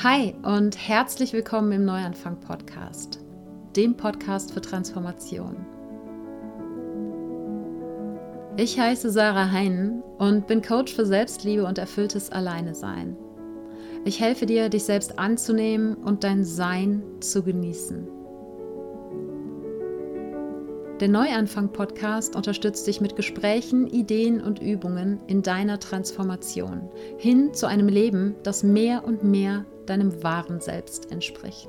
Hi und herzlich willkommen im Neuanfang Podcast, dem Podcast für Transformation. Ich heiße Sarah Heinen und bin Coach für Selbstliebe und erfülltes Alleinesein. Ich helfe dir, dich selbst anzunehmen und dein Sein zu genießen. Der Neuanfang-Podcast unterstützt dich mit Gesprächen, Ideen und Übungen in deiner Transformation hin zu einem Leben, das mehr und mehr deinem wahren Selbst entspricht.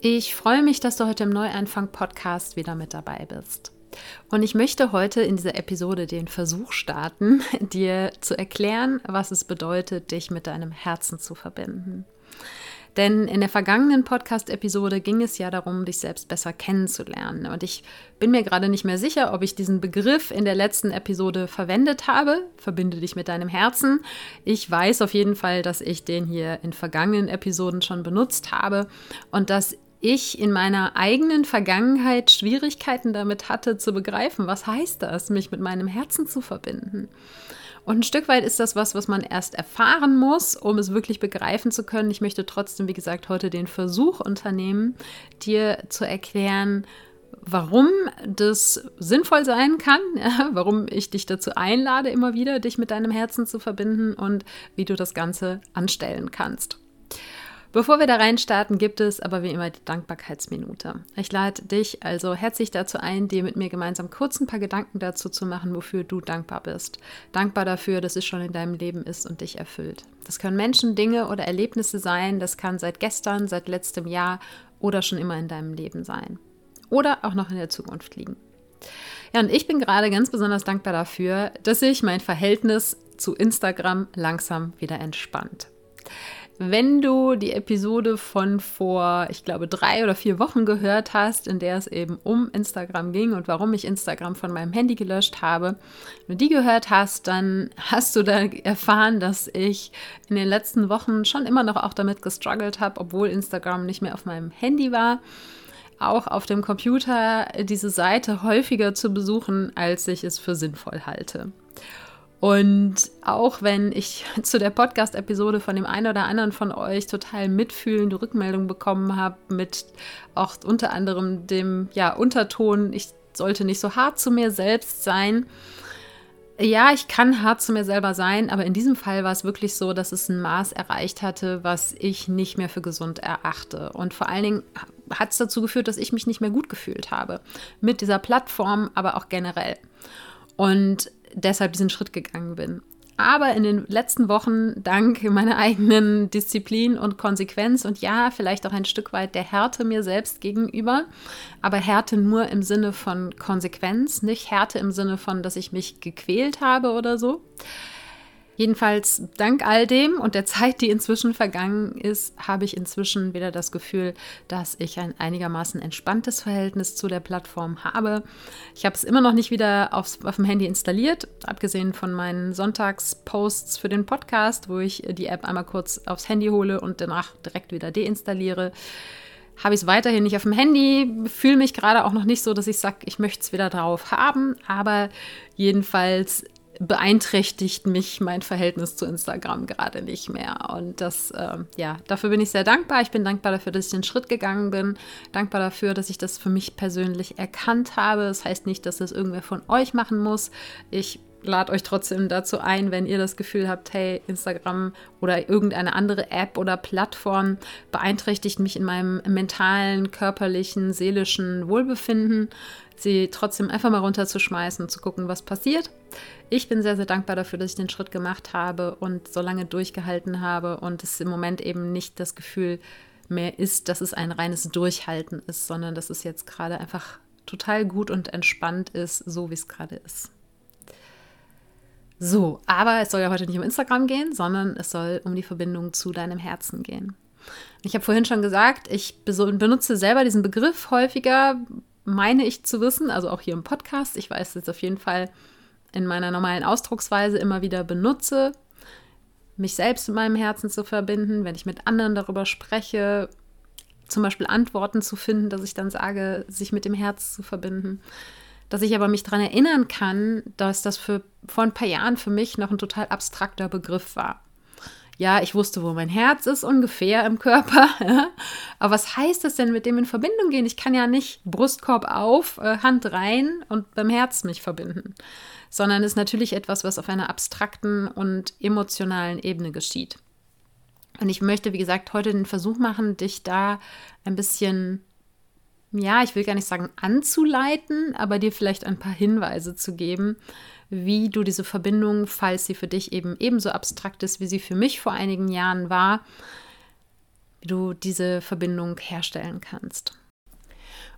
Ich freue mich, dass du heute im Neuanfang-Podcast wieder mit dabei bist. Und ich möchte heute in dieser Episode den Versuch starten, dir zu erklären, was es bedeutet, dich mit deinem Herzen zu verbinden. Denn in der vergangenen Podcast-Episode ging es ja darum, dich selbst besser kennenzulernen. Und ich bin mir gerade nicht mehr sicher, ob ich diesen Begriff in der letzten Episode verwendet habe. Verbinde dich mit deinem Herzen. Ich weiß auf jeden Fall, dass ich den hier in vergangenen Episoden schon benutzt habe und dass ich in meiner eigenen Vergangenheit Schwierigkeiten damit hatte zu begreifen, was heißt das, mich mit meinem Herzen zu verbinden. Und ein Stück weit ist das was, was man erst erfahren muss, um es wirklich begreifen zu können. Ich möchte trotzdem, wie gesagt, heute den Versuch unternehmen, dir zu erklären, warum das sinnvoll sein kann, ja, warum ich dich dazu einlade, immer wieder dich mit deinem Herzen zu verbinden und wie du das Ganze anstellen kannst. Bevor wir da reinstarten, gibt es aber wie immer die Dankbarkeitsminute. Ich lade dich also herzlich dazu ein, dir mit mir gemeinsam kurz ein paar Gedanken dazu zu machen, wofür du dankbar bist. Dankbar dafür, dass es schon in deinem Leben ist und dich erfüllt. Das können Menschen, Dinge oder Erlebnisse sein. Das kann seit gestern, seit letztem Jahr oder schon immer in deinem Leben sein. Oder auch noch in der Zukunft liegen. Ja, und ich bin gerade ganz besonders dankbar dafür, dass sich mein Verhältnis zu Instagram langsam wieder entspannt. Wenn du die Episode von vor, ich glaube, drei oder vier Wochen gehört hast, in der es eben um Instagram ging und warum ich Instagram von meinem Handy gelöscht habe, wenn du die gehört hast, dann hast du da erfahren, dass ich in den letzten Wochen schon immer noch auch damit gestruggelt habe, obwohl Instagram nicht mehr auf meinem Handy war auch auf dem Computer diese Seite häufiger zu besuchen, als ich es für sinnvoll halte. Und auch wenn ich zu der Podcast-Episode von dem einen oder anderen von euch total mitfühlende Rückmeldungen bekommen habe, mit auch unter anderem dem ja, Unterton, ich sollte nicht so hart zu mir selbst sein. Ja, ich kann hart zu mir selber sein, aber in diesem Fall war es wirklich so, dass es ein Maß erreicht hatte, was ich nicht mehr für gesund erachte. Und vor allen Dingen hat es dazu geführt, dass ich mich nicht mehr gut gefühlt habe. Mit dieser Plattform, aber auch generell. Und deshalb diesen Schritt gegangen bin. Aber in den letzten Wochen, dank meiner eigenen Disziplin und Konsequenz und ja, vielleicht auch ein Stück weit der Härte mir selbst gegenüber, aber Härte nur im Sinne von Konsequenz, nicht Härte im Sinne von, dass ich mich gequält habe oder so, Jedenfalls dank all dem und der Zeit, die inzwischen vergangen ist, habe ich inzwischen wieder das Gefühl, dass ich ein einigermaßen entspanntes Verhältnis zu der Plattform habe. Ich habe es immer noch nicht wieder aufs, auf dem Handy installiert, abgesehen von meinen Sonntagsposts für den Podcast, wo ich die App einmal kurz aufs Handy hole und danach direkt wieder deinstalliere habe ich es weiterhin nicht auf dem Handy, fühle mich gerade auch noch nicht so, dass ich sage, ich möchte es wieder drauf haben, aber jedenfalls beeinträchtigt mich mein Verhältnis zu Instagram gerade nicht mehr. Und das, äh, ja, dafür bin ich sehr dankbar. Ich bin dankbar dafür, dass ich den Schritt gegangen bin. Dankbar dafür, dass ich das für mich persönlich erkannt habe. Das heißt nicht, dass das irgendwer von euch machen muss. Ich lade euch trotzdem dazu ein, wenn ihr das Gefühl habt, hey, Instagram oder irgendeine andere App oder Plattform beeinträchtigt mich in meinem mentalen, körperlichen, seelischen Wohlbefinden, sie trotzdem einfach mal runterzuschmeißen und zu gucken, was passiert. Ich bin sehr, sehr dankbar dafür, dass ich den Schritt gemacht habe und so lange durchgehalten habe und es im Moment eben nicht das Gefühl mehr ist, dass es ein reines Durchhalten ist, sondern dass es jetzt gerade einfach total gut und entspannt ist, so wie es gerade ist. So, aber es soll ja heute nicht um Instagram gehen, sondern es soll um die Verbindung zu deinem Herzen gehen. Ich habe vorhin schon gesagt, ich benutze selber diesen Begriff häufiger, meine ich zu wissen, also auch hier im Podcast. Ich weiß jetzt auf jeden Fall in meiner normalen Ausdrucksweise immer wieder benutze, mich selbst mit meinem Herzen zu verbinden, wenn ich mit anderen darüber spreche, zum Beispiel Antworten zu finden, dass ich dann sage, sich mit dem Herz zu verbinden. Dass ich aber mich daran erinnern kann, dass das für, vor ein paar Jahren für mich noch ein total abstrakter Begriff war. Ja, ich wusste, wo mein Herz ist, ungefähr im Körper. Aber was heißt das denn mit dem in Verbindung gehen? Ich kann ja nicht Brustkorb auf, äh, Hand rein und beim Herz mich verbinden, sondern ist natürlich etwas, was auf einer abstrakten und emotionalen Ebene geschieht. Und ich möchte, wie gesagt, heute den Versuch machen, dich da ein bisschen, ja, ich will gar nicht sagen anzuleiten, aber dir vielleicht ein paar Hinweise zu geben, wie du diese Verbindung, falls sie für dich eben ebenso abstrakt ist, wie sie für mich vor einigen Jahren war, wie du diese Verbindung herstellen kannst.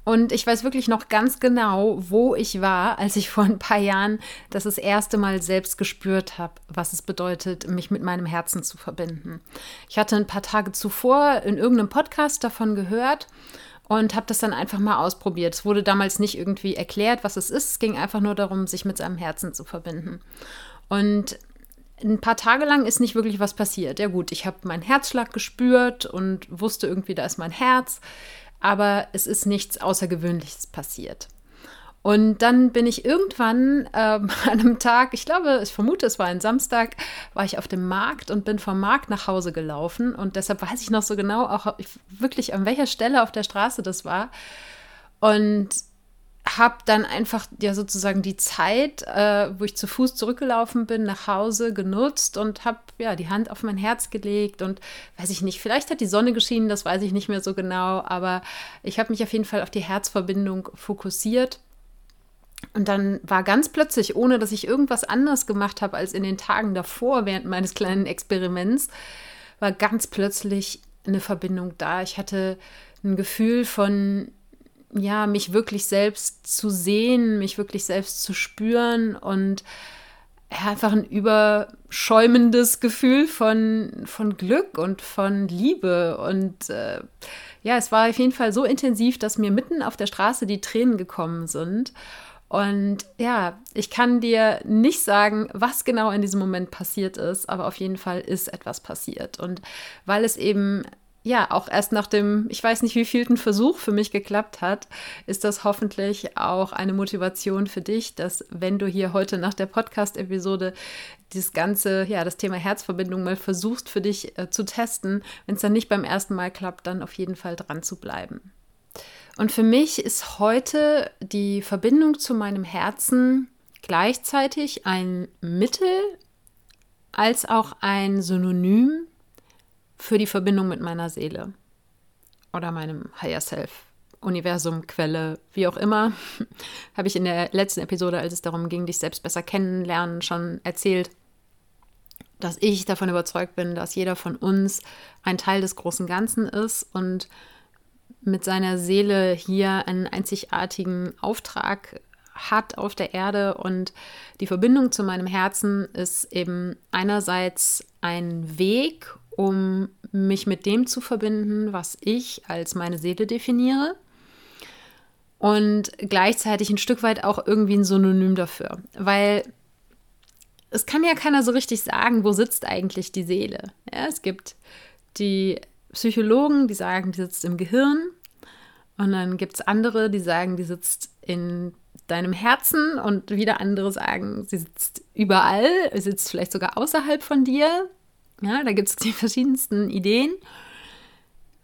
Und ich weiß wirklich noch ganz genau, wo ich war, als ich vor ein paar Jahren das das erste Mal selbst gespürt habe, was es bedeutet, mich mit meinem Herzen zu verbinden. Ich hatte ein paar Tage zuvor in irgendeinem Podcast davon gehört und habe das dann einfach mal ausprobiert. Es wurde damals nicht irgendwie erklärt, was es ist. Es ging einfach nur darum, sich mit seinem Herzen zu verbinden. Und ein paar Tage lang ist nicht wirklich was passiert. Ja gut, ich habe meinen Herzschlag gespürt und wusste irgendwie, da ist mein Herz, aber es ist nichts Außergewöhnliches passiert. Und dann bin ich irgendwann äh, an einem Tag, ich glaube, ich vermute, es war ein Samstag, war ich auf dem Markt und bin vom Markt nach Hause gelaufen. Und deshalb weiß ich noch so genau, auch wirklich an welcher Stelle auf der Straße das war. Und habe dann einfach ja sozusagen die Zeit, äh, wo ich zu Fuß zurückgelaufen bin, nach Hause genutzt und habe ja die Hand auf mein Herz gelegt und weiß ich nicht, vielleicht hat die Sonne geschienen, das weiß ich nicht mehr so genau, aber ich habe mich auf jeden Fall auf die Herzverbindung fokussiert und dann war ganz plötzlich, ohne dass ich irgendwas anderes gemacht habe als in den Tagen davor, während meines kleinen Experiments, war ganz plötzlich eine Verbindung da. Ich hatte ein Gefühl von, ja, mich wirklich selbst zu sehen, mich wirklich selbst zu spüren und einfach ein überschäumendes Gefühl von, von Glück und von Liebe. Und äh, ja, es war auf jeden Fall so intensiv, dass mir mitten auf der Straße die Tränen gekommen sind. Und ja, ich kann dir nicht sagen, was genau in diesem Moment passiert ist, aber auf jeden Fall ist etwas passiert. Und weil es eben ja auch erst nach dem, ich weiß nicht, wievielten Versuch für mich geklappt hat, ist das hoffentlich auch eine Motivation für dich, dass wenn du hier heute nach der Podcast-Episode das ganze, ja, das Thema Herzverbindung mal versuchst für dich äh, zu testen, wenn es dann nicht beim ersten Mal klappt, dann auf jeden Fall dran zu bleiben. Und für mich ist heute die Verbindung zu meinem Herzen gleichzeitig ein Mittel als auch ein Synonym für die Verbindung mit meiner Seele oder meinem Higher Self. Universum, Quelle, wie auch immer, habe ich in der letzten Episode, als es darum ging, dich selbst besser kennenlernen, schon erzählt, dass ich davon überzeugt bin, dass jeder von uns ein Teil des großen Ganzen ist und mit seiner Seele hier einen einzigartigen Auftrag hat auf der Erde und die Verbindung zu meinem Herzen ist eben einerseits ein Weg, um mich mit dem zu verbinden, was ich als meine Seele definiere und gleichzeitig ein Stück weit auch irgendwie ein Synonym dafür, weil es kann ja keiner so richtig sagen, wo sitzt eigentlich die Seele. Ja, es gibt die Psychologen, die sagen, die sitzt im Gehirn. Und dann gibt es andere, die sagen, die sitzt in deinem Herzen. Und wieder andere sagen, sie sitzt überall, sie sitzt vielleicht sogar außerhalb von dir. Ja, da gibt es die verschiedensten Ideen.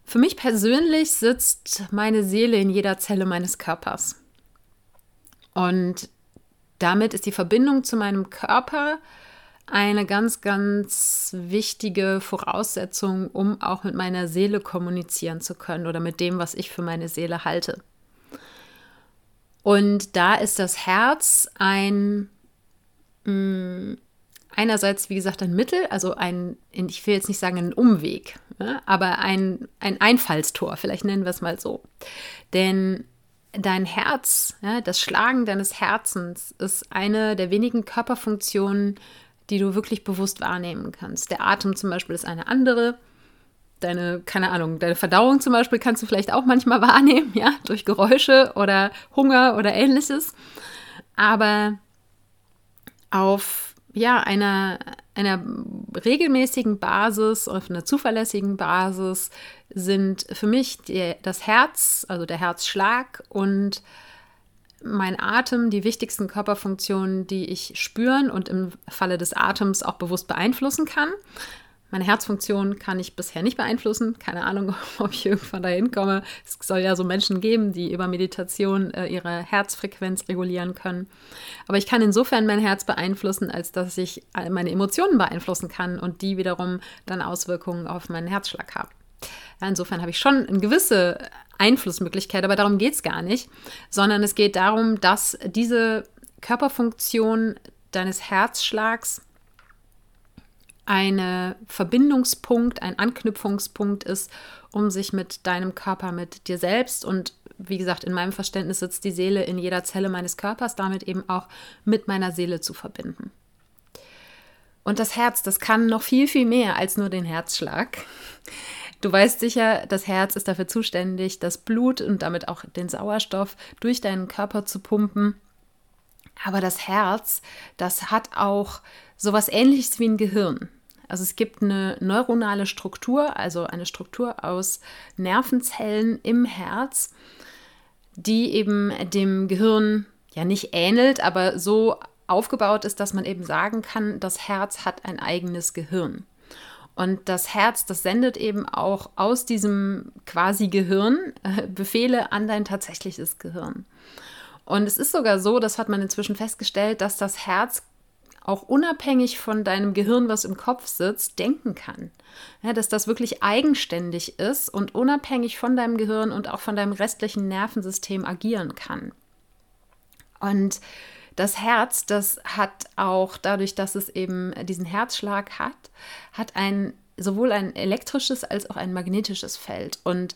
Für mich persönlich sitzt meine Seele in jeder Zelle meines Körpers. Und damit ist die Verbindung zu meinem Körper eine ganz, ganz wichtige Voraussetzung, um auch mit meiner Seele kommunizieren zu können oder mit dem, was ich für meine Seele halte. Und da ist das Herz ein, mh, mm, einerseits, wie gesagt, ein Mittel, also ein, ich will jetzt nicht sagen ein Umweg, ja, aber ein, ein Einfallstor, vielleicht nennen wir es mal so. Denn dein Herz, ja, das Schlagen deines Herzens ist eine der wenigen Körperfunktionen, die du wirklich bewusst wahrnehmen kannst. Der Atem zum Beispiel ist eine andere. Deine, keine Ahnung, deine Verdauung zum Beispiel kannst du vielleicht auch manchmal wahrnehmen, ja, durch Geräusche oder Hunger oder ähnliches. Aber auf ja, einer, einer regelmäßigen Basis, auf einer zuverlässigen Basis sind für mich die, das Herz, also der Herzschlag und mein Atem die wichtigsten Körperfunktionen, die ich spüren und im Falle des Atems auch bewusst beeinflussen kann. Meine Herzfunktion kann ich bisher nicht beeinflussen. Keine Ahnung, ob ich irgendwann dahin komme. Es soll ja so Menschen geben, die über Meditation äh, ihre Herzfrequenz regulieren können. Aber ich kann insofern mein Herz beeinflussen, als dass ich meine Emotionen beeinflussen kann und die wiederum dann Auswirkungen auf meinen Herzschlag haben. Ja, insofern habe ich schon eine gewisse Einflussmöglichkeit, aber darum geht es gar nicht, sondern es geht darum, dass diese Körperfunktion deines Herzschlags ein Verbindungspunkt, ein Anknüpfungspunkt ist, um sich mit deinem Körper, mit dir selbst und wie gesagt, in meinem Verständnis sitzt die Seele in jeder Zelle meines Körpers, damit eben auch mit meiner Seele zu verbinden. Und das Herz, das kann noch viel, viel mehr als nur den Herzschlag. Du weißt sicher, das Herz ist dafür zuständig, das Blut und damit auch den Sauerstoff durch deinen Körper zu pumpen. Aber das Herz, das hat auch sowas ähnliches wie ein Gehirn. Also es gibt eine neuronale Struktur, also eine Struktur aus Nervenzellen im Herz, die eben dem Gehirn ja nicht ähnelt, aber so aufgebaut ist, dass man eben sagen kann, das Herz hat ein eigenes Gehirn. Und das Herz, das sendet eben auch aus diesem quasi Gehirn äh, Befehle an dein tatsächliches Gehirn. Und es ist sogar so, das hat man inzwischen festgestellt, dass das Herz auch unabhängig von deinem Gehirn, was im Kopf sitzt, denken kann. Ja, dass das wirklich eigenständig ist und unabhängig von deinem Gehirn und auch von deinem restlichen Nervensystem agieren kann. Und das Herz, das hat auch dadurch, dass es eben diesen Herzschlag hat, hat ein sowohl ein elektrisches als auch ein magnetisches Feld. Und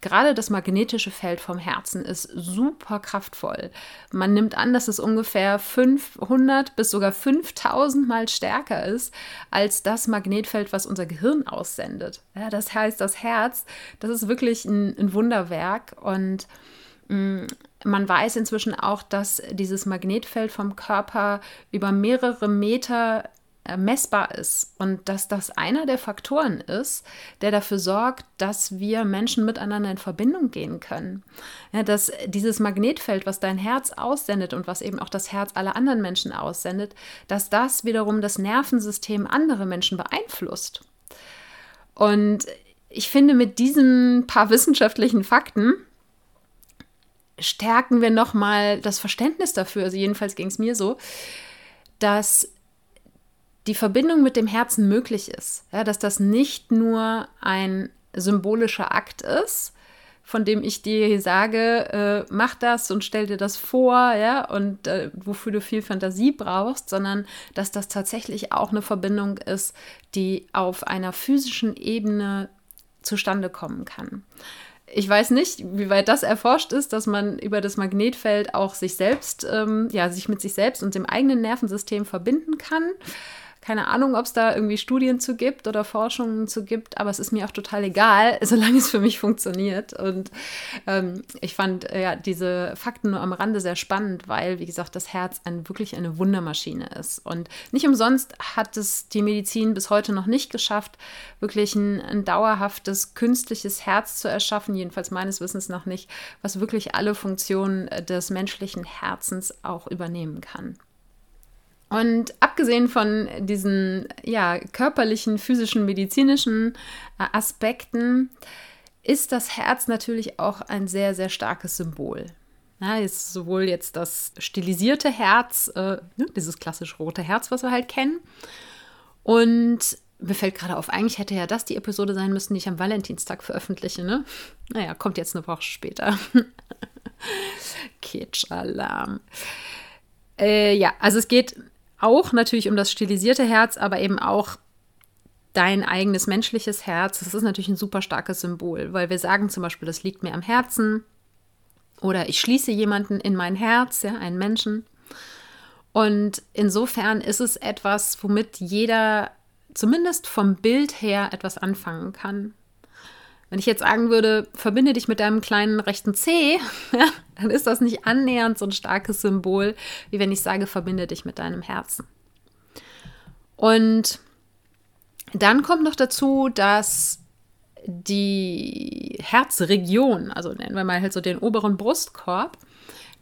gerade das magnetische Feld vom Herzen ist super kraftvoll. Man nimmt an, dass es ungefähr 500 bis sogar 5000 Mal stärker ist als das Magnetfeld, was unser Gehirn aussendet. Ja, das heißt, das Herz, das ist wirklich ein, ein Wunderwerk und man weiß inzwischen auch, dass dieses Magnetfeld vom Körper über mehrere Meter äh, messbar ist und dass das einer der Faktoren ist, der dafür sorgt, dass wir Menschen miteinander in Verbindung gehen können. Ja, dass dieses Magnetfeld, was dein Herz aussendet und was eben auch das Herz aller anderen Menschen aussendet, dass das wiederum das Nervensystem anderer Menschen beeinflusst. Und ich finde, mit diesen paar wissenschaftlichen Fakten stärken wir nochmal das Verständnis dafür, also jedenfalls ging es mir so, dass die Verbindung mit dem Herzen möglich ist. Ja, dass das nicht nur ein symbolischer Akt ist, von dem ich dir sage, äh, mach das und stell dir das vor, ja, und äh, wofür du viel Fantasie brauchst, sondern dass das tatsächlich auch eine Verbindung ist, die auf einer physischen Ebene zustande kommen kann. Ich weiß nicht, wie weit das erforscht ist, dass man über das Magnetfeld auch sich selbst, ähm, ja, sich mit sich selbst und dem eigenen Nervensystem verbinden kann keine Ahnung, ob es da irgendwie Studien zu gibt oder Forschungen zu gibt, aber es ist mir auch total egal, solange es für mich funktioniert. Und ähm, ich fand äh, ja diese Fakten nur am Rande sehr spannend, weil, wie gesagt, das Herz ein, wirklich eine Wundermaschine ist. Und nicht umsonst hat es die Medizin bis heute noch nicht geschafft, wirklich ein, ein dauerhaftes künstliches Herz zu erschaffen, jedenfalls meines Wissens noch nicht, was wirklich alle Funktionen des menschlichen Herzens auch übernehmen kann. Und abgesehen von diesen ja, körperlichen, physischen, medizinischen äh, Aspekten ist das Herz natürlich auch ein sehr, sehr starkes Symbol. Ja, ist sowohl jetzt das stilisierte Herz, äh, ne, dieses klassisch rote Herz, was wir halt kennen. Und mir fällt gerade auf, eigentlich hätte ja das die Episode sein müssen, die ich am Valentinstag veröffentliche. Ne? Naja, kommt jetzt eine Woche später. Kitsch-Alarm. Äh, ja, also es geht auch natürlich um das stilisierte Herz, aber eben auch dein eigenes menschliches Herz. Das ist natürlich ein super starkes Symbol, weil wir sagen zum Beispiel, das liegt mir am Herzen oder ich schließe jemanden in mein Herz, ja, einen Menschen. Und insofern ist es etwas, womit jeder zumindest vom Bild her etwas anfangen kann. Wenn ich jetzt sagen würde, verbinde dich mit deinem kleinen rechten C, dann ist das nicht annähernd so ein starkes Symbol, wie wenn ich sage, verbinde dich mit deinem Herzen. Und dann kommt noch dazu, dass die Herzregion, also nennen wir mal halt so den oberen Brustkorb,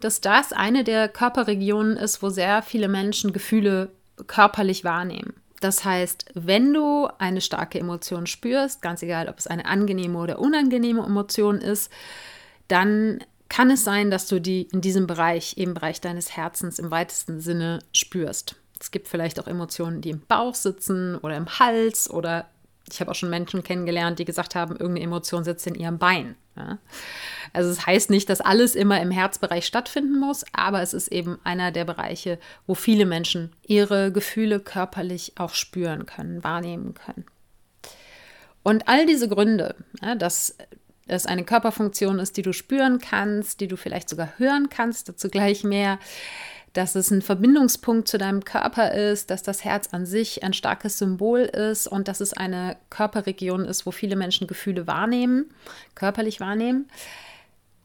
dass das eine der Körperregionen ist, wo sehr viele Menschen Gefühle körperlich wahrnehmen. Das heißt, wenn du eine starke Emotion spürst, ganz egal, ob es eine angenehme oder unangenehme Emotion ist, dann kann es sein, dass du die in diesem Bereich, im Bereich deines Herzens im weitesten Sinne spürst. Es gibt vielleicht auch Emotionen, die im Bauch sitzen oder im Hals oder ich habe auch schon Menschen kennengelernt, die gesagt haben, irgendeine Emotion sitzt in ihrem Bein. Ja. Also es das heißt nicht, dass alles immer im Herzbereich stattfinden muss, aber es ist eben einer der Bereiche, wo viele Menschen ihre Gefühle körperlich auch spüren können, wahrnehmen können. Und all diese Gründe, ja, dass es eine Körperfunktion ist, die du spüren kannst, die du vielleicht sogar hören kannst, dazu gleich mehr, dass es ein Verbindungspunkt zu deinem Körper ist, dass das Herz an sich ein starkes Symbol ist und dass es eine Körperregion ist, wo viele Menschen Gefühle wahrnehmen, körperlich wahrnehmen.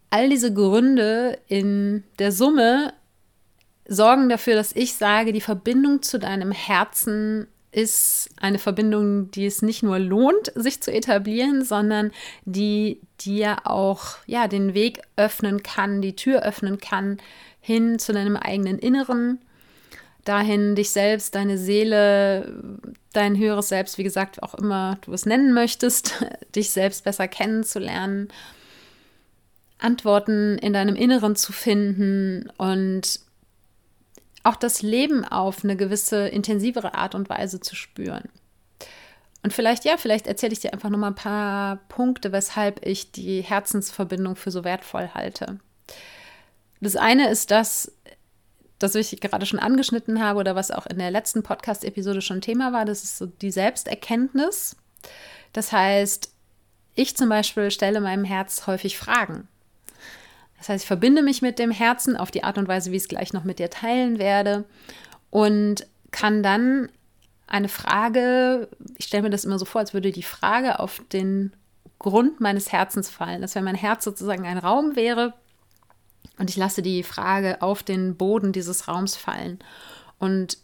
All diese Gründe in der Summe sorgen dafür, dass ich sage, die Verbindung zu deinem Herzen ist eine Verbindung, die es nicht nur lohnt, sich zu etablieren, sondern die dir auch ja, den Weg öffnen kann, die Tür öffnen kann hin zu deinem eigenen Inneren, dahin dich selbst, deine Seele, dein höheres Selbst, wie gesagt, auch immer du es nennen möchtest, dich selbst besser kennenzulernen, Antworten in deinem Inneren zu finden und auch das Leben auf eine gewisse intensivere Art und Weise zu spüren. Und vielleicht, ja, vielleicht erzähle ich dir einfach noch mal ein paar Punkte, weshalb ich die Herzensverbindung für so wertvoll halte. Das eine ist das, das ich gerade schon angeschnitten habe oder was auch in der letzten Podcast-Episode schon Thema war, das ist so die Selbsterkenntnis. Das heißt, ich zum Beispiel stelle meinem Herz häufig Fragen. Das heißt, ich verbinde mich mit dem Herzen auf die Art und Weise, wie ich es gleich noch mit dir teilen werde und kann dann eine Frage, ich stelle mir das immer so vor, als würde die Frage auf den Grund meines Herzens fallen. Dass wenn mein Herz sozusagen ein Raum wäre, und ich lasse die Frage auf den Boden dieses Raums fallen und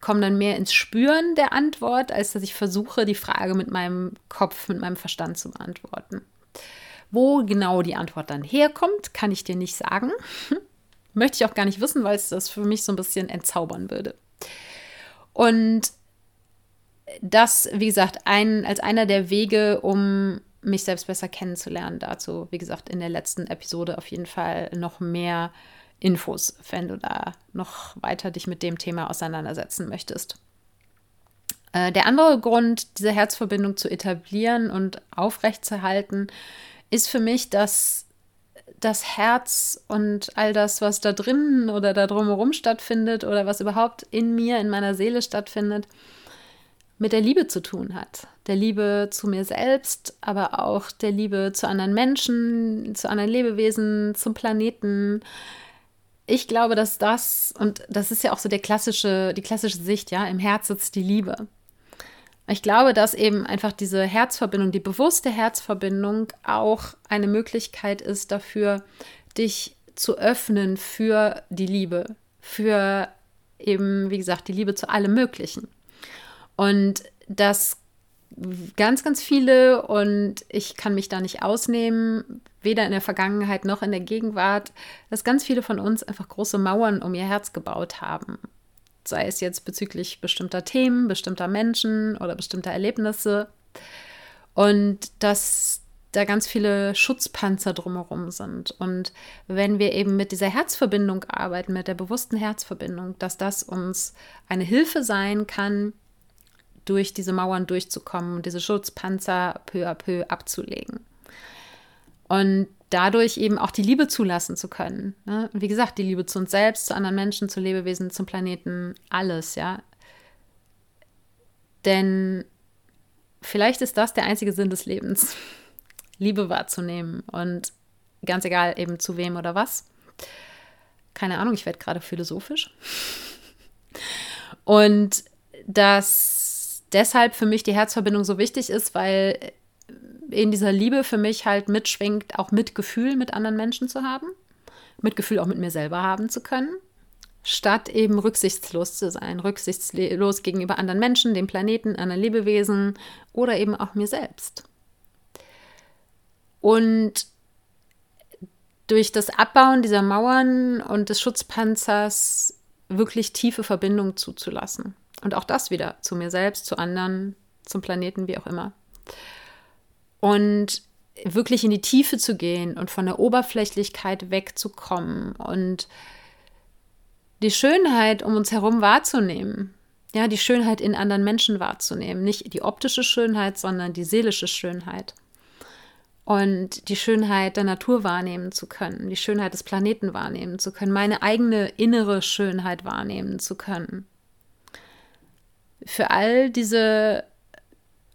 komme dann mehr ins Spüren der Antwort, als dass ich versuche, die Frage mit meinem Kopf, mit meinem Verstand zu beantworten. Wo genau die Antwort dann herkommt, kann ich dir nicht sagen. Möchte ich auch gar nicht wissen, weil es das für mich so ein bisschen entzaubern würde. Und das, wie gesagt, ein, als einer der Wege, um mich selbst besser kennenzulernen. Dazu, wie gesagt, in der letzten Episode auf jeden Fall noch mehr Infos, wenn du da noch weiter dich mit dem Thema auseinandersetzen möchtest. Äh, der andere Grund, diese Herzverbindung zu etablieren und aufrechtzuerhalten, ist für mich, dass das Herz und all das, was da drinnen oder da drumherum stattfindet oder was überhaupt in mir, in meiner Seele stattfindet, mit der Liebe zu tun hat. Der Liebe zu mir selbst, aber auch der Liebe zu anderen Menschen, zu anderen Lebewesen, zum Planeten. Ich glaube, dass das, und das ist ja auch so der klassische, die klassische Sicht, ja, im Herz sitzt die Liebe. Ich glaube, dass eben einfach diese Herzverbindung, die bewusste Herzverbindung auch eine Möglichkeit ist dafür, dich zu öffnen für die Liebe, für eben, wie gesagt, die Liebe zu allem Möglichen. Und dass ganz, ganz viele, und ich kann mich da nicht ausnehmen, weder in der Vergangenheit noch in der Gegenwart, dass ganz viele von uns einfach große Mauern um ihr Herz gebaut haben. Sei es jetzt bezüglich bestimmter Themen, bestimmter Menschen oder bestimmter Erlebnisse. Und dass da ganz viele Schutzpanzer drumherum sind. Und wenn wir eben mit dieser Herzverbindung arbeiten, mit der bewussten Herzverbindung, dass das uns eine Hilfe sein kann, durch diese Mauern durchzukommen und diese Schutzpanzer peu à peu abzulegen. Und dadurch eben auch die Liebe zulassen zu können. Ne? Und wie gesagt, die Liebe zu uns selbst, zu anderen Menschen, zu Lebewesen, zum Planeten, alles, ja. Denn vielleicht ist das der einzige Sinn des Lebens, Liebe wahrzunehmen und ganz egal eben zu wem oder was. Keine Ahnung, ich werde gerade philosophisch. Und das deshalb für mich die Herzverbindung so wichtig ist, weil in dieser Liebe für mich halt mitschwingt, auch Mitgefühl mit anderen Menschen zu haben, Mitgefühl auch mit mir selber haben zu können, statt eben rücksichtslos zu sein, rücksichtslos gegenüber anderen Menschen, dem Planeten, anderen Lebewesen oder eben auch mir selbst. Und durch das Abbauen dieser Mauern und des Schutzpanzers wirklich tiefe Verbindungen zuzulassen Und auch das wieder zu mir selbst, zu anderen, zum Planeten, wie auch immer. Und wirklich in die Tiefe zu gehen und von der Oberflächlichkeit wegzukommen und die Schönheit um uns herum wahrzunehmen. Ja, die Schönheit in anderen Menschen wahrzunehmen. Nicht die optische Schönheit, sondern die seelische Schönheit. Und die Schönheit der Natur wahrnehmen zu können, die Schönheit des Planeten wahrnehmen zu können, meine eigene innere Schönheit wahrnehmen zu können. Für all diese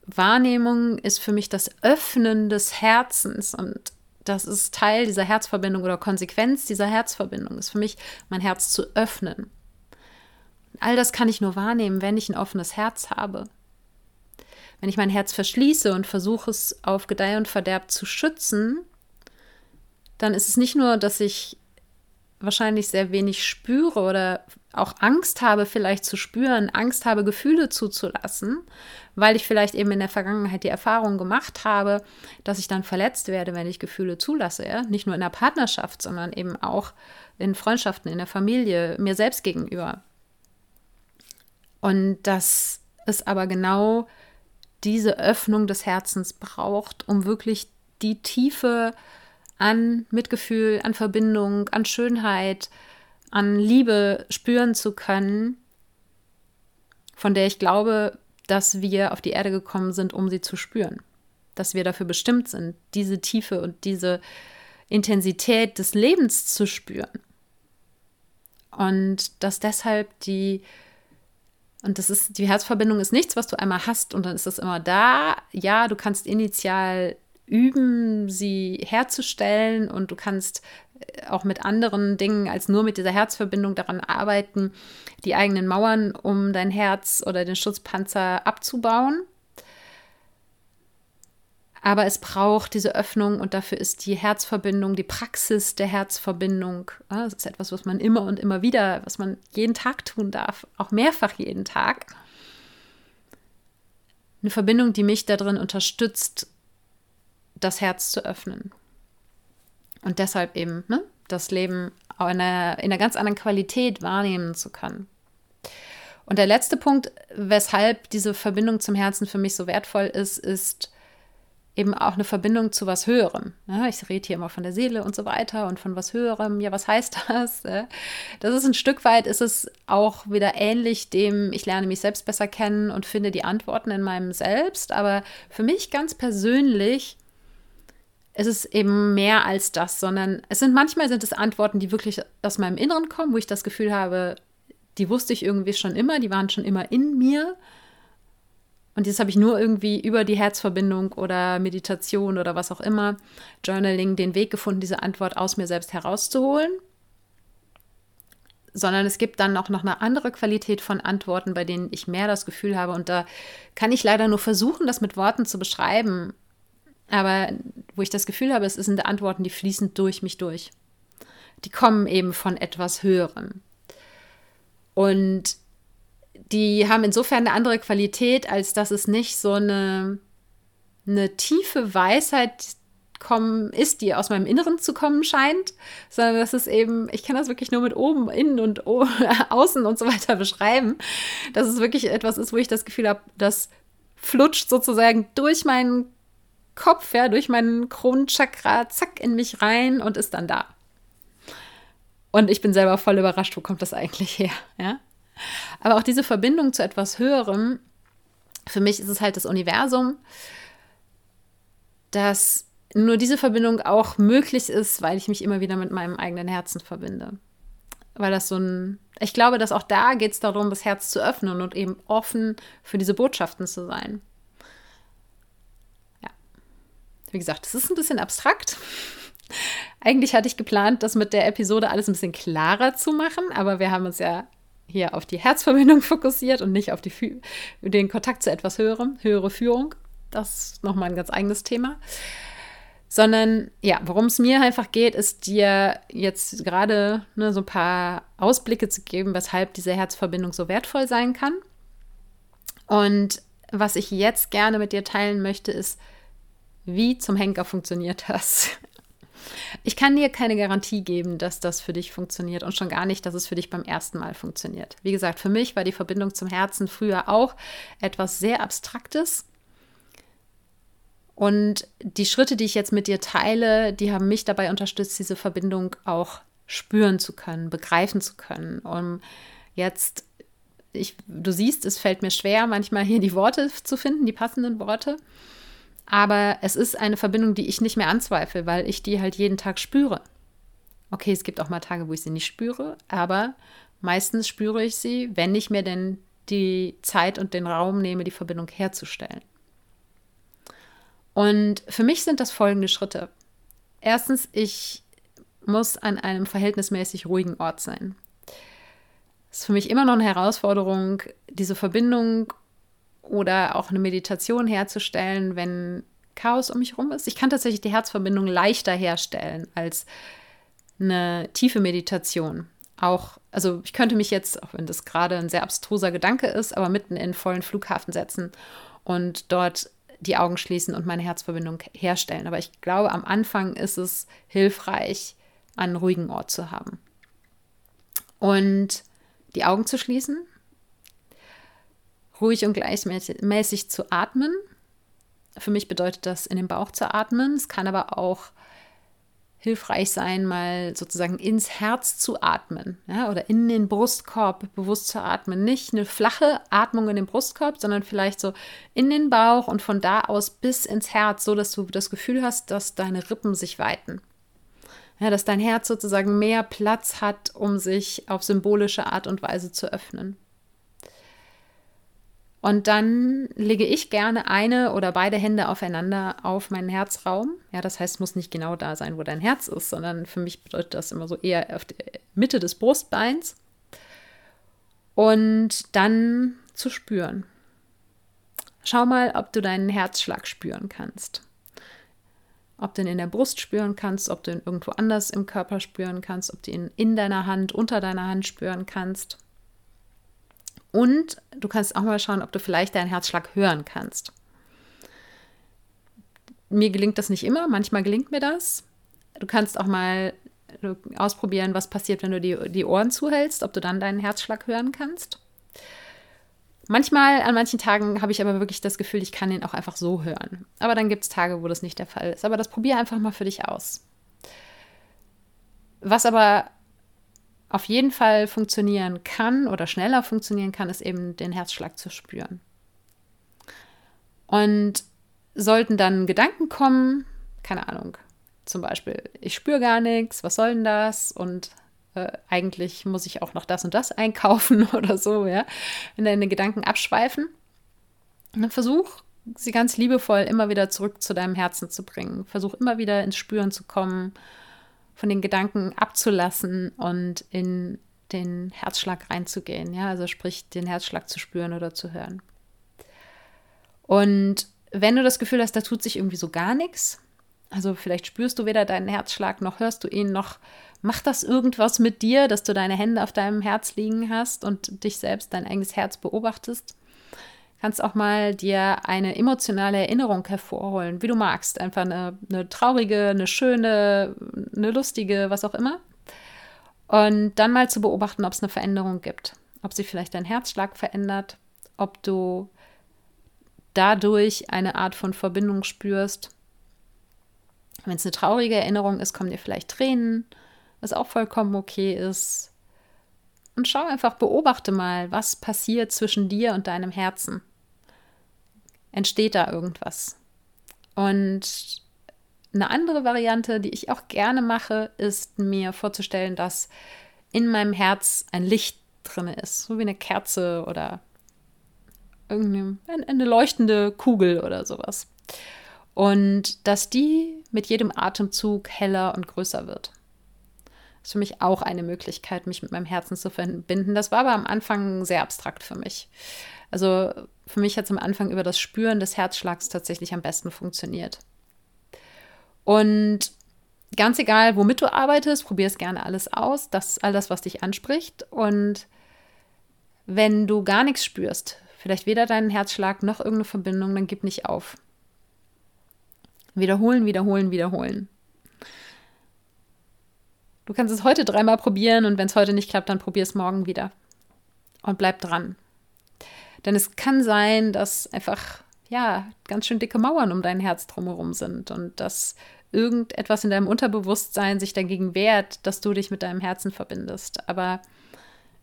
Wahrnehmung ist für mich das Öffnen des Herzens und das ist Teil dieser Herzverbindung oder Konsequenz dieser Herzverbindung, ist für mich mein Herz zu öffnen. All das kann ich nur wahrnehmen, wenn ich ein offenes Herz habe. Wenn ich mein Herz verschließe und versuche es auf Gedeih und Verderb zu schützen, dann ist es nicht nur, dass ich wahrscheinlich sehr wenig spüre oder auch Angst habe, vielleicht zu spüren, Angst habe, Gefühle zuzulassen, weil ich vielleicht eben in der Vergangenheit die Erfahrung gemacht habe, dass ich dann verletzt werde, wenn ich Gefühle zulasse. Ja? Nicht nur in der Partnerschaft, sondern eben auch in Freundschaften, in der Familie, mir selbst gegenüber. Und dass es aber genau diese Öffnung des Herzens braucht, um wirklich die Tiefe an Mitgefühl, an Verbindung, an Schönheit, an Liebe spüren zu können, von der ich glaube, dass wir auf die Erde gekommen sind, um sie zu spüren. Dass wir dafür bestimmt sind, diese Tiefe und diese Intensität des Lebens zu spüren. Und dass deshalb die, und das ist, die Herzverbindung ist nichts, was du einmal hast und dann ist es immer da. Ja, du kannst initial üben, sie herzustellen und du kannst äh, auch mit anderen Dingen als nur mit dieser Herzverbindung daran arbeiten, die eigenen Mauern um dein Herz oder den Schutzpanzer abzubauen. Aber es braucht diese Öffnung und dafür ist die Herzverbindung, die Praxis der Herzverbindung, das ist etwas, was man immer und immer wieder, was man jeden Tag tun darf, auch mehrfach jeden Tag. Eine Verbindung, die mich darin unterstützt, das Herz zu öffnen. Und deshalb eben ne, das Leben in einer, in einer ganz anderen Qualität wahrnehmen zu können. Und der letzte Punkt, weshalb diese Verbindung zum Herzen für mich so wertvoll ist, ist eben auch eine Verbindung zu was Höherem. Ich rede hier immer von der Seele und so weiter und von was Höherem. Ja, was heißt das? Das ist ein Stück weit, ist es auch wieder ähnlich dem, ich lerne mich selbst besser kennen und finde die Antworten in meinem Selbst. Aber für mich ganz persönlich es ist eben mehr als das, sondern es sind manchmal sind es Antworten, die wirklich aus meinem Inneren kommen, wo ich das Gefühl habe, die wusste ich irgendwie schon immer, die waren schon immer in mir. Und jetzt habe ich nur irgendwie über die Herzverbindung oder Meditation oder was auch immer, Journaling, den Weg gefunden, diese Antwort aus mir selbst herauszuholen. Sondern es gibt dann auch noch eine andere Qualität von Antworten, bei denen ich mehr das Gefühl habe. Und da kann ich leider nur versuchen, das mit Worten zu beschreiben. Aber wo ich das Gefühl habe, es sind Antworten, die fließen durch mich durch. Die kommen eben von etwas Höherem. Und die haben insofern eine andere Qualität, als dass es nicht so eine, eine tiefe Weisheit kommen ist, die aus meinem Inneren zu kommen scheint, sondern dass es eben, ich kann das wirklich nur mit oben, innen und außen und so weiter beschreiben, dass es wirklich etwas ist, wo ich das Gefühl habe, das flutscht sozusagen durch meinen Kopf, ja, durch meinen Kronenchakra, zack, in mich rein und ist dann da. Und ich bin selber voll überrascht, wo kommt das eigentlich her, ja. Aber auch diese Verbindung zu etwas Höherem, für mich ist es halt das Universum, dass nur diese Verbindung auch möglich ist, weil ich mich immer wieder mit meinem eigenen Herzen verbinde. Weil das so ein, ich glaube, dass auch da geht es darum, das Herz zu öffnen und eben offen für diese Botschaften zu sein. Wie gesagt, es ist ein bisschen abstrakt. Eigentlich hatte ich geplant, das mit der Episode alles ein bisschen klarer zu machen, aber wir haben uns ja hier auf die Herzverbindung fokussiert und nicht auf die, den Kontakt zu etwas Höherem, höhere Führung. Das ist nochmal ein ganz eigenes Thema. Sondern, ja, worum es mir einfach geht, ist dir jetzt gerade ne, so ein paar Ausblicke zu geben, weshalb diese Herzverbindung so wertvoll sein kann. Und was ich jetzt gerne mit dir teilen möchte, ist, wie zum Henker funktioniert das? Ich kann dir keine Garantie geben, dass das für dich funktioniert und schon gar nicht, dass es für dich beim ersten Mal funktioniert. Wie gesagt, für mich war die Verbindung zum Herzen früher auch etwas sehr Abstraktes. Und die Schritte, die ich jetzt mit dir teile, die haben mich dabei unterstützt, diese Verbindung auch spüren zu können, begreifen zu können, um jetzt ich, du siehst, es fällt mir schwer, manchmal hier die Worte zu finden, die passenden Worte. Aber es ist eine Verbindung, die ich nicht mehr anzweifle, weil ich die halt jeden Tag spüre. Okay, es gibt auch mal Tage, wo ich sie nicht spüre, aber meistens spüre ich sie, wenn ich mir denn die Zeit und den Raum nehme, die Verbindung herzustellen. Und für mich sind das folgende Schritte. Erstens, ich muss an einem verhältnismäßig ruhigen Ort sein. Es ist für mich immer noch eine Herausforderung, diese Verbindung oder auch eine Meditation herzustellen, wenn Chaos um mich herum ist. Ich kann tatsächlich die Herzverbindung leichter herstellen als eine tiefe Meditation. Auch, also ich könnte mich jetzt, auch wenn das gerade ein sehr abstruser Gedanke ist, aber mitten in vollen Flughafen setzen und dort die Augen schließen und meine Herzverbindung herstellen. Aber ich glaube, am Anfang ist es hilfreich, einen ruhigen Ort zu haben. Und die Augen zu schließen, ruhig und gleichmäßig zu atmen. Für mich bedeutet das, in den Bauch zu atmen. Es kann aber auch hilfreich sein, mal sozusagen ins Herz zu atmen ja, oder in den Brustkorb bewusst zu atmen. Nicht eine flache Atmung in den Brustkorb, sondern vielleicht so in den Bauch und von da aus bis ins Herz, so dass du das Gefühl hast, dass deine Rippen sich weiten. Ja, dass dein Herz sozusagen mehr Platz hat, um sich auf symbolische Art und Weise zu öffnen. Und dann lege ich gerne eine oder beide Hände aufeinander auf meinen Herzraum. Ja, das heißt, es muss nicht genau da sein, wo dein Herz ist, sondern für mich bedeutet das immer so eher auf der Mitte des Brustbeins. Und dann zu spüren. Schau mal, ob du deinen Herzschlag spüren kannst ob du ihn in der Brust spüren kannst, ob du ihn irgendwo anders im Körper spüren kannst, ob du ihn in deiner Hand, unter deiner Hand spüren kannst. Und du kannst auch mal schauen, ob du vielleicht deinen Herzschlag hören kannst. Mir gelingt das nicht immer, manchmal gelingt mir das. Du kannst auch mal ausprobieren, was passiert, wenn du die, die Ohren zuhältst, ob du dann deinen Herzschlag hören kannst. Manchmal, an manchen Tagen habe ich aber wirklich das Gefühl, ich kann ihn auch einfach so hören. Aber dann gibt es Tage, wo das nicht der Fall ist. Aber das probiere einfach mal für dich aus. Was aber auf jeden Fall funktionieren kann oder schneller funktionieren kann, ist eben den Herzschlag zu spüren. Und sollten dann Gedanken kommen, keine Ahnung, zum Beispiel, ich spüre gar nichts, was soll denn das? Und äh, eigentlich muss ich auch noch das und das einkaufen oder so, ja. Wenn deine Gedanken abschweifen, dann versuch, sie ganz liebevoll immer wieder zurück zu deinem Herzen zu bringen. Versuch immer wieder ins Spüren zu kommen, von den Gedanken abzulassen und in den Herzschlag reinzugehen, ja, also sprich, den Herzschlag zu spüren oder zu hören. Und wenn du das Gefühl hast, da tut sich irgendwie so gar nichts, also vielleicht spürst du weder deinen Herzschlag noch hörst du ihn noch macht das irgendwas mit dir, dass du deine Hände auf deinem Herz liegen hast und dich selbst dein eigenes Herz beobachtest. Kannst auch mal dir eine emotionale Erinnerung hervorholen, wie du magst. Einfach eine, eine traurige, eine schöne, eine lustige, was auch immer. Und dann mal zu beobachten, ob es eine Veränderung gibt. Ob sich vielleicht dein Herzschlag verändert, ob du dadurch eine Art von Verbindung spürst wenn es eine traurige Erinnerung ist, kommen dir vielleicht Tränen, was auch vollkommen okay ist. Und schau einfach, beobachte mal, was passiert zwischen dir und deinem Herzen. Entsteht da irgendwas? Und eine andere Variante, die ich auch gerne mache, ist mir vorzustellen, dass in meinem Herz ein Licht drin ist, so wie eine Kerze oder irgendeine eine leuchtende Kugel oder sowas. Und dass die mit jedem Atemzug heller und größer wird. Das ist für mich auch eine Möglichkeit, mich mit meinem Herzen zu verbinden. Das war aber am Anfang sehr abstrakt für mich. Also für mich hat es am Anfang über das Spüren des Herzschlags tatsächlich am besten funktioniert. Und ganz egal, womit du arbeitest, probier es gerne alles aus. Das all das, was dich anspricht. Und wenn du gar nichts spürst, vielleicht weder deinen Herzschlag noch irgendeine Verbindung, dann gib nicht auf. Wiederholen, wiederholen, wiederholen. Du kannst es heute dreimal probieren und wenn es heute nicht klappt, dann probier es morgen wieder. Und bleib dran. Denn es kann sein, dass einfach, ja, ganz schön dicke Mauern um dein Herz drumherum sind und dass irgendetwas in deinem Unterbewusstsein sich dagegen wehrt, dass du dich mit deinem Herzen verbindest. Aber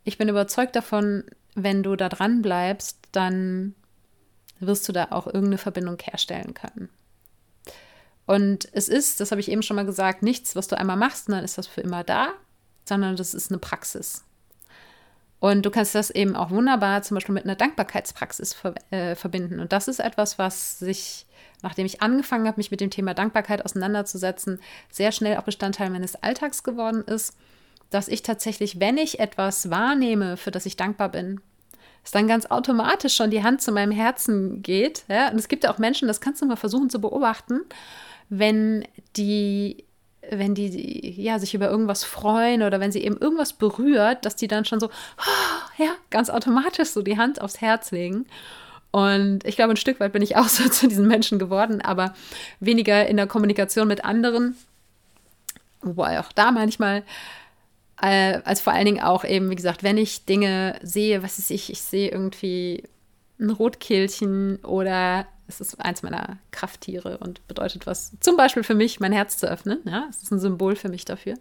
ich bin überzeugt davon, wenn du da dran bleibst, dann wirst du da auch irgendeine Verbindung herstellen können. Und es ist, das habe ich eben schon mal gesagt, nichts, was du einmal machst und dann ist das für immer da, sondern das ist eine Praxis. Und du kannst das eben auch wunderbar zum Beispiel mit einer Dankbarkeitspraxis ver äh, verbinden. Und das ist etwas, was sich, nachdem ich angefangen habe, mich mit dem Thema Dankbarkeit auseinanderzusetzen, sehr schnell auch Bestandteil meines Alltags geworden ist, dass ich tatsächlich, wenn ich etwas wahrnehme, für das ich dankbar bin, es dann ganz automatisch schon die Hand zu meinem Herzen geht. Ja? Und es gibt ja auch Menschen, das kannst du mal versuchen zu beobachten, wenn die wenn die ja sich über irgendwas freuen oder wenn sie eben irgendwas berührt, dass die dann schon so oh, ja ganz automatisch so die Hand aufs Herz legen. Und ich glaube, ein Stück weit bin ich auch so zu diesen Menschen geworden, aber weniger in der Kommunikation mit anderen, wobei auch da manchmal, äh, als vor allen Dingen auch eben, wie gesagt, wenn ich Dinge sehe, was ist ich, ich sehe irgendwie ein Rotkehlchen oder es ist eins meiner Krafttiere und bedeutet was, zum Beispiel für mich, mein Herz zu öffnen. Ja, es ist ein Symbol für mich dafür.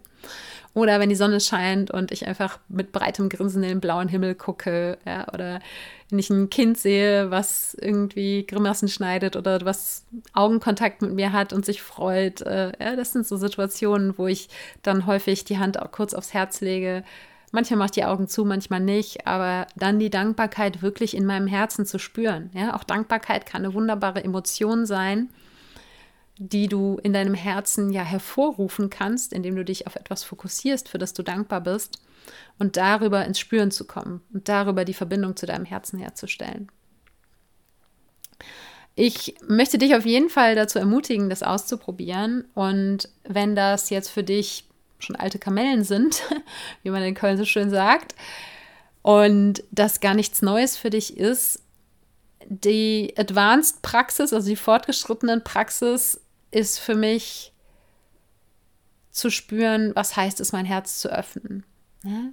Oder wenn die Sonne scheint und ich einfach mit breitem Grinsen in den blauen Himmel gucke. Ja, oder wenn ich ein Kind sehe, was irgendwie Grimassen schneidet oder was Augenkontakt mit mir hat und sich freut. Äh, ja, das sind so Situationen, wo ich dann häufig die Hand auch kurz aufs Herz lege Manchmal macht die Augen zu, manchmal nicht, aber dann die Dankbarkeit wirklich in meinem Herzen zu spüren. Ja, auch Dankbarkeit kann eine wunderbare Emotion sein, die du in deinem Herzen ja hervorrufen kannst, indem du dich auf etwas fokussierst, für das du dankbar bist und darüber ins Spüren zu kommen und darüber die Verbindung zu deinem Herzen herzustellen. Ich möchte dich auf jeden Fall dazu ermutigen, das auszuprobieren. Und wenn das jetzt für dich schon alte Kamellen sind, wie man in Köln so schön sagt, und das gar nichts Neues für dich ist, die Advanced Praxis, also die fortgeschrittenen Praxis, ist für mich zu spüren, was heißt es, mein Herz zu öffnen. Ja?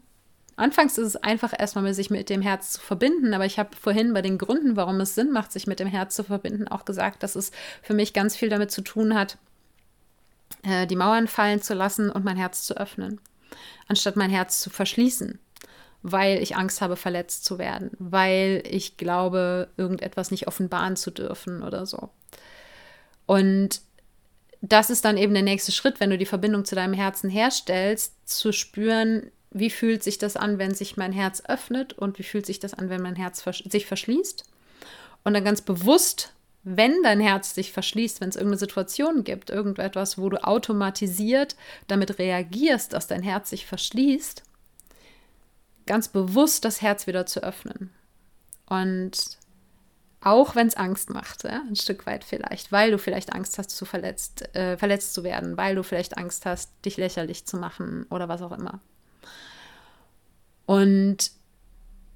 Anfangs ist es einfach erstmal, sich mit dem Herz zu verbinden, aber ich habe vorhin bei den Gründen, warum es Sinn macht, sich mit dem Herz zu verbinden, auch gesagt, dass es für mich ganz viel damit zu tun hat, die Mauern fallen zu lassen und mein Herz zu öffnen, anstatt mein Herz zu verschließen, weil ich Angst habe, verletzt zu werden, weil ich glaube, irgendetwas nicht offenbaren zu dürfen oder so. Und das ist dann eben der nächste Schritt, wenn du die Verbindung zu deinem Herzen herstellst, zu spüren, wie fühlt sich das an, wenn sich mein Herz öffnet und wie fühlt sich das an, wenn mein Herz sich verschließt. Und dann ganz bewusst wenn dein Herz sich verschließt, wenn es irgendeine Situation gibt, irgendetwas, wo du automatisiert damit reagierst, dass dein Herz sich verschließt, ganz bewusst das Herz wieder zu öffnen. Und auch wenn es Angst macht, ja, ein Stück weit vielleicht, weil du vielleicht Angst hast, zu verletzt, äh, verletzt zu werden, weil du vielleicht Angst hast, dich lächerlich zu machen oder was auch immer. Und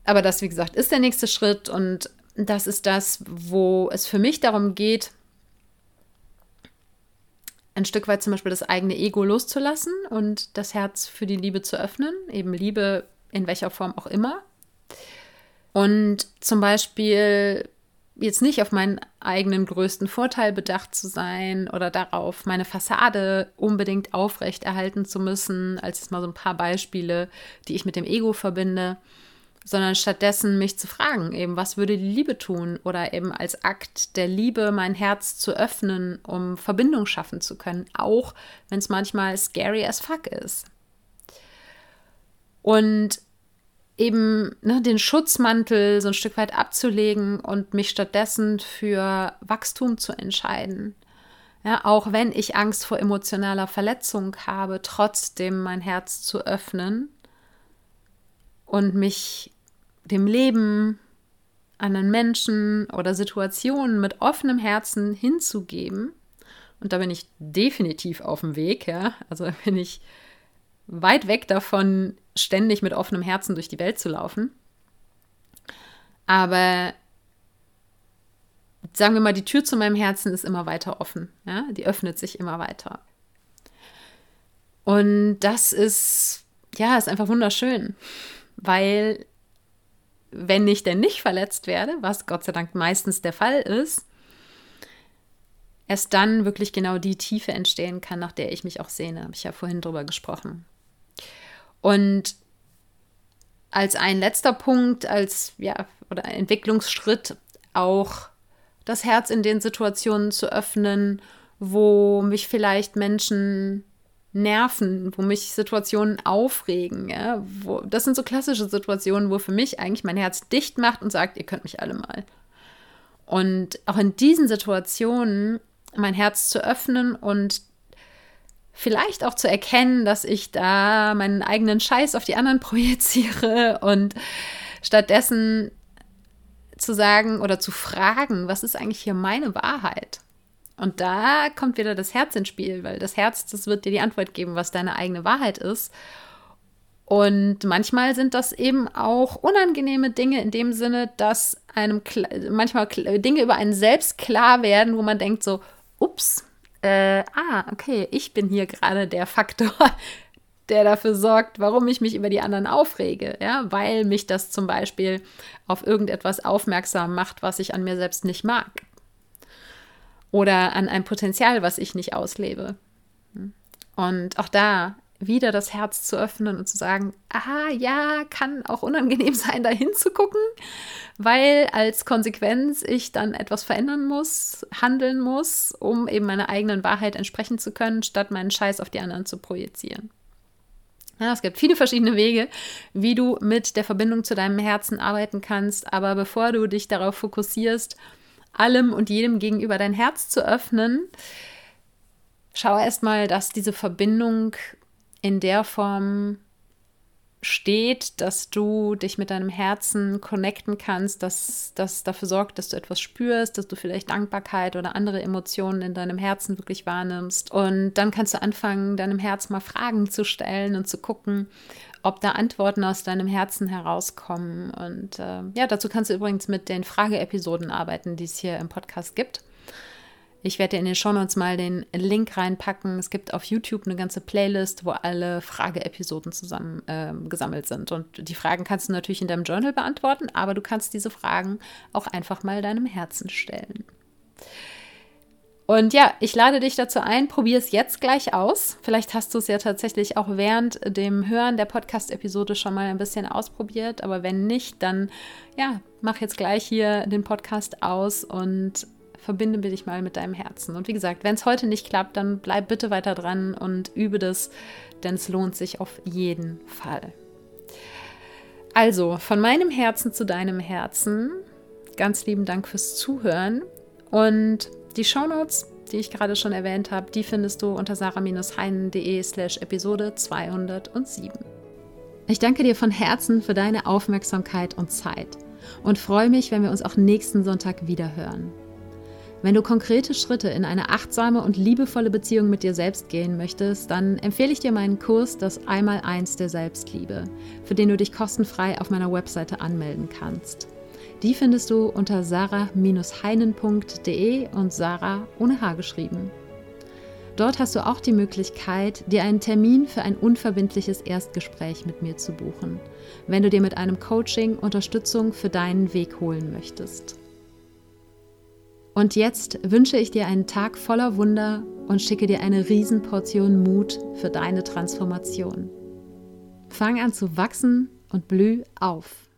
aber das, wie gesagt, ist der nächste Schritt und das ist das, wo es für mich darum geht, ein Stück weit zum Beispiel das eigene Ego loszulassen und das Herz für die Liebe zu öffnen, eben Liebe in welcher Form auch immer. Und zum Beispiel jetzt nicht auf meinen eigenen größten Vorteil bedacht zu sein oder darauf, meine Fassade unbedingt aufrecht erhalten zu müssen, als jetzt mal so ein paar Beispiele, die ich mit dem Ego verbinde, sondern stattdessen mich zu fragen, eben, was würde die Liebe tun oder eben als Akt der Liebe mein Herz zu öffnen, um Verbindung schaffen zu können, auch wenn es manchmal scary as fuck ist. Und eben ne, den Schutzmantel so ein Stück weit abzulegen und mich stattdessen für Wachstum zu entscheiden. Ja, auch wenn ich Angst vor emotionaler Verletzung habe, trotzdem mein Herz zu öffnen und mich dem Leben, anderen Menschen oder Situationen mit offenem Herzen hinzugeben. Und da bin ich definitiv auf dem Weg, ja. Also bin ich weit weg davon, ständig mit offenem Herzen durch die Welt zu laufen. Aber sagen wir mal, die Tür zu meinem Herzen ist immer weiter offen. Ja? Die öffnet sich immer weiter. Und das ist, ja, ist einfach wunderschön, weil wenn ich denn nicht verletzt werde, was Gott sei Dank meistens der Fall ist, erst dann wirklich genau die Tiefe entstehen kann, nach der ich mich auch sehne. Habe ich ja vorhin drüber gesprochen. Und als ein letzter Punkt, als ja, oder Entwicklungsschritt auch das Herz in den Situationen zu öffnen, wo mich vielleicht Menschen nerven, wo mich Situationen aufregen. Ja? Wo, das sind so klassische Situationen, wo für mich eigentlich mein Herz dicht macht und sagt, ihr könnt mich alle mal. Und auch in diesen Situationen mein Herz zu öffnen und vielleicht auch zu erkennen, dass ich da meinen eigenen Scheiß auf die anderen projiziere und stattdessen zu sagen oder zu fragen, was ist eigentlich hier meine Wahrheit? Und da kommt wieder das Herz ins Spiel, weil das Herz, das wird dir die Antwort geben, was deine eigene Wahrheit ist. Und manchmal sind das eben auch unangenehme Dinge in dem Sinne, dass einem manchmal Dinge über einen selbst klar werden, wo man denkt so, ups, äh, ah, okay, ich bin hier gerade der Faktor, der dafür sorgt, warum ich mich über die anderen aufrege, ja, weil mich das zum Beispiel auf irgendetwas aufmerksam macht, was ich an mir selbst nicht mag. Oder an ein Potenzial, was ich nicht auslebe. Und auch da wieder das Herz zu öffnen und zu sagen, aha, ja, kann auch unangenehm sein, da hinzugucken, weil als Konsequenz ich dann etwas verändern muss, handeln muss, um eben meiner eigenen Wahrheit entsprechen zu können, statt meinen Scheiß auf die anderen zu projizieren. Ja, es gibt viele verschiedene Wege, wie du mit der Verbindung zu deinem Herzen arbeiten kannst, aber bevor du dich darauf fokussierst, allem und jedem gegenüber dein Herz zu öffnen, schau erstmal, dass diese Verbindung in der Form steht, dass du dich mit deinem Herzen connecten kannst, dass das dafür sorgt, dass du etwas spürst, dass du vielleicht Dankbarkeit oder andere Emotionen in deinem Herzen wirklich wahrnimmst. Und dann kannst du anfangen, deinem Herz mal Fragen zu stellen und zu gucken, ob da Antworten aus deinem Herzen herauskommen. Und äh, ja, dazu kannst du übrigens mit den Frageepisoden arbeiten, die es hier im Podcast gibt. Ich werde dir in den Shownotes mal den Link reinpacken. Es gibt auf YouTube eine ganze Playlist, wo alle Frageepisoden zusammen äh, gesammelt sind. Und die Fragen kannst du natürlich in deinem Journal beantworten, aber du kannst diese Fragen auch einfach mal deinem Herzen stellen. Und ja, ich lade dich dazu ein, probier es jetzt gleich aus. Vielleicht hast du es ja tatsächlich auch während dem Hören der Podcast-Episode schon mal ein bisschen ausprobiert. Aber wenn nicht, dann ja, mach jetzt gleich hier den Podcast aus und verbinde dich mal mit deinem Herzen. Und wie gesagt, wenn es heute nicht klappt, dann bleib bitte weiter dran und übe das, denn es lohnt sich auf jeden Fall. Also, von meinem Herzen zu deinem Herzen. Ganz lieben Dank fürs Zuhören. Und die Shownotes, die ich gerade schon erwähnt habe, die findest du unter sarah-heinen.de slash Episode 207. Ich danke dir von Herzen für deine Aufmerksamkeit und Zeit und freue mich, wenn wir uns auch nächsten Sonntag wieder hören. Wenn du konkrete Schritte in eine achtsame und liebevolle Beziehung mit dir selbst gehen möchtest, dann empfehle ich dir meinen Kurs Das Einmaleins der Selbstliebe, für den du dich kostenfrei auf meiner Webseite anmelden kannst. Die findest du unter sarah-heinen.de und Sarah ohne H geschrieben. Dort hast du auch die Möglichkeit, dir einen Termin für ein unverbindliches Erstgespräch mit mir zu buchen, wenn du dir mit einem Coaching Unterstützung für deinen Weg holen möchtest. Und jetzt wünsche ich dir einen Tag voller Wunder und schicke dir eine Riesenportion Mut für deine Transformation. Fang an zu wachsen und blüh auf.